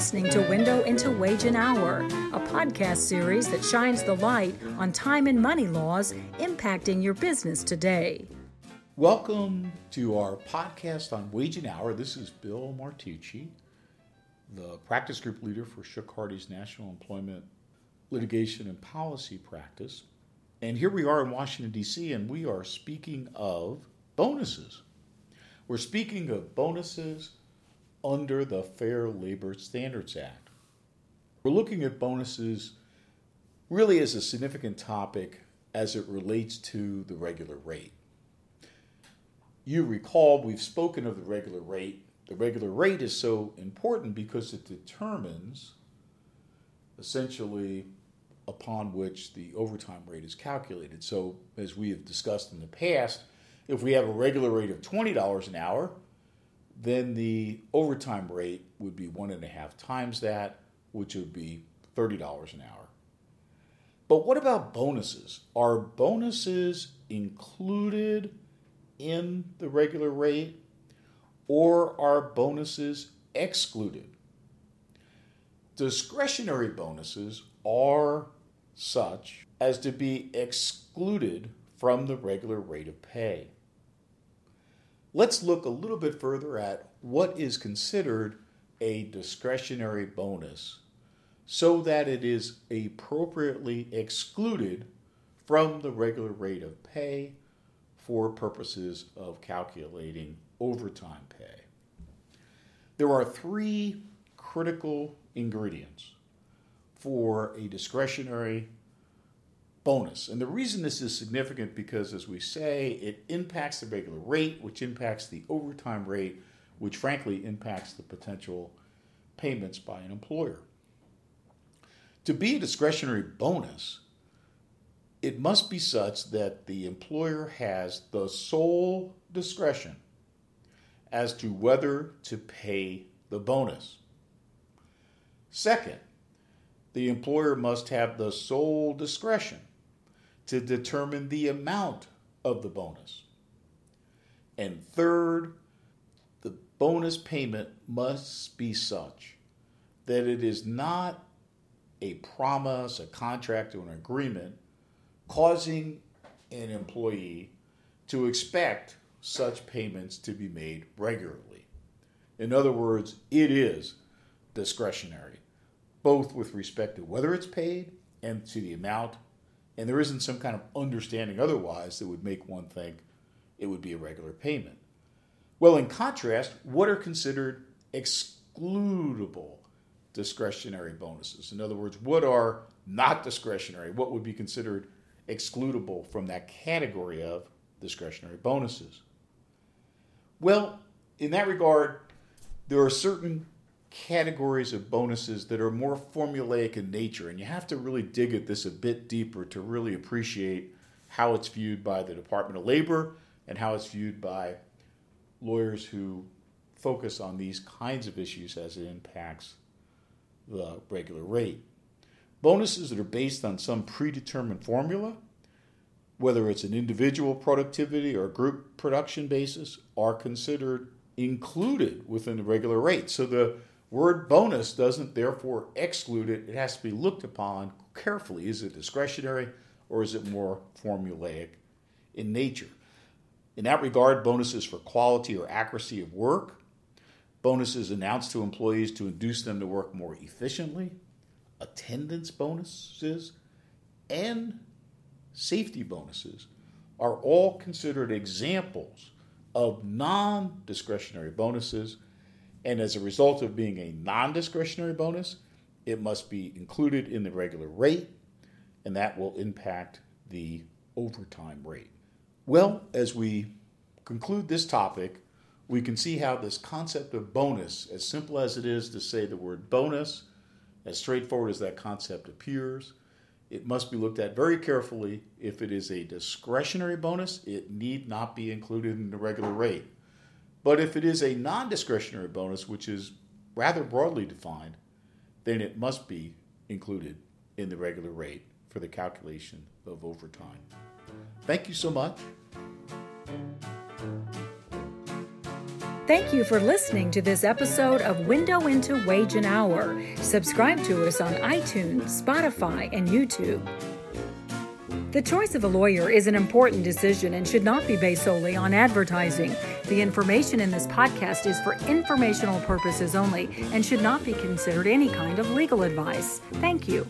listening to Window into Wage and Hour, a podcast series that shines the light on time and money laws impacting your business today. Welcome to our podcast on Wage and Hour. This is Bill Martucci, the practice group leader for Shook Hardy's National Employment Litigation and Policy Practice. And here we are in Washington, D.C., and we are speaking of bonuses. We're speaking of bonuses under the Fair Labor Standards Act. We're looking at bonuses really as a significant topic as it relates to the regular rate. You recall we've spoken of the regular rate. The regular rate is so important because it determines essentially upon which the overtime rate is calculated. So, as we have discussed in the past, if we have a regular rate of $20 an hour, then the overtime rate would be one and a half times that, which would be $30 an hour. But what about bonuses? Are bonuses included in the regular rate or are bonuses excluded? Discretionary bonuses are such as to be excluded from the regular rate of pay. Let's look a little bit further at what is considered a discretionary bonus so that it is appropriately excluded from the regular rate of pay for purposes of calculating overtime pay. There are three critical ingredients for a discretionary bonus. And the reason this is significant because, as we say, it impacts the regular rate, which impacts the overtime rate, which frankly impacts the potential payments by an employer. To be a discretionary bonus, it must be such that the employer has the sole discretion as to whether to pay the bonus. Second, the employer must have the sole discretion to determine the amount of the bonus. And third, the bonus payment must be such that it is not a promise, a contract, or an agreement causing an employee to expect such payments to be made regularly. In other words, it is discretionary, both with respect to whether it's paid and to the amount and there isn't some kind of understanding otherwise that would make one think it would be a regular payment. Well, in contrast, what are considered excludable discretionary bonuses? In other words, what are not discretionary? What would be considered excludable from that category of discretionary bonuses? Well, in that regard, there are certain categories of bonuses that are more formulaic in nature, and you have to really dig at this a bit deeper to really appreciate how it's viewed by the Department of Labor and how it's viewed by lawyers who focus on these kinds of issues as it impacts the regular rate. Bonuses that are based on some predetermined formula, whether it's an individual productivity or group production basis, are considered included within the regular rate. So the Word bonus doesn't therefore exclude it. It has to be looked upon carefully. Is it discretionary or is it more formulaic in nature? In that regard, bonuses for quality or accuracy of work, bonuses announced to employees to induce them to work more efficiently, attendance bonuses, and safety bonuses are all considered examples of non discretionary bonuses and as a result of being a non discretionary bonus, it must be included in the regular rate, and that will impact the overtime rate. Well, as we conclude this topic, we can see how this concept of bonus, as simple as it is to say the word bonus, as straightforward as that concept appears, it must be looked at very carefully. If it is a discretionary bonus, it need not be included in the regular rate. But if it is a non discretionary bonus, which is rather broadly defined, then it must be included in the regular rate for the calculation of overtime. Thank you so much. Thank you for listening to this episode of Window into Wage and Hour. Subscribe to us on iTunes, Spotify, and YouTube. The choice of a lawyer is an important decision and should not be based solely on advertising. The information in this podcast is for informational purposes only and should not be considered any kind of legal advice. Thank you.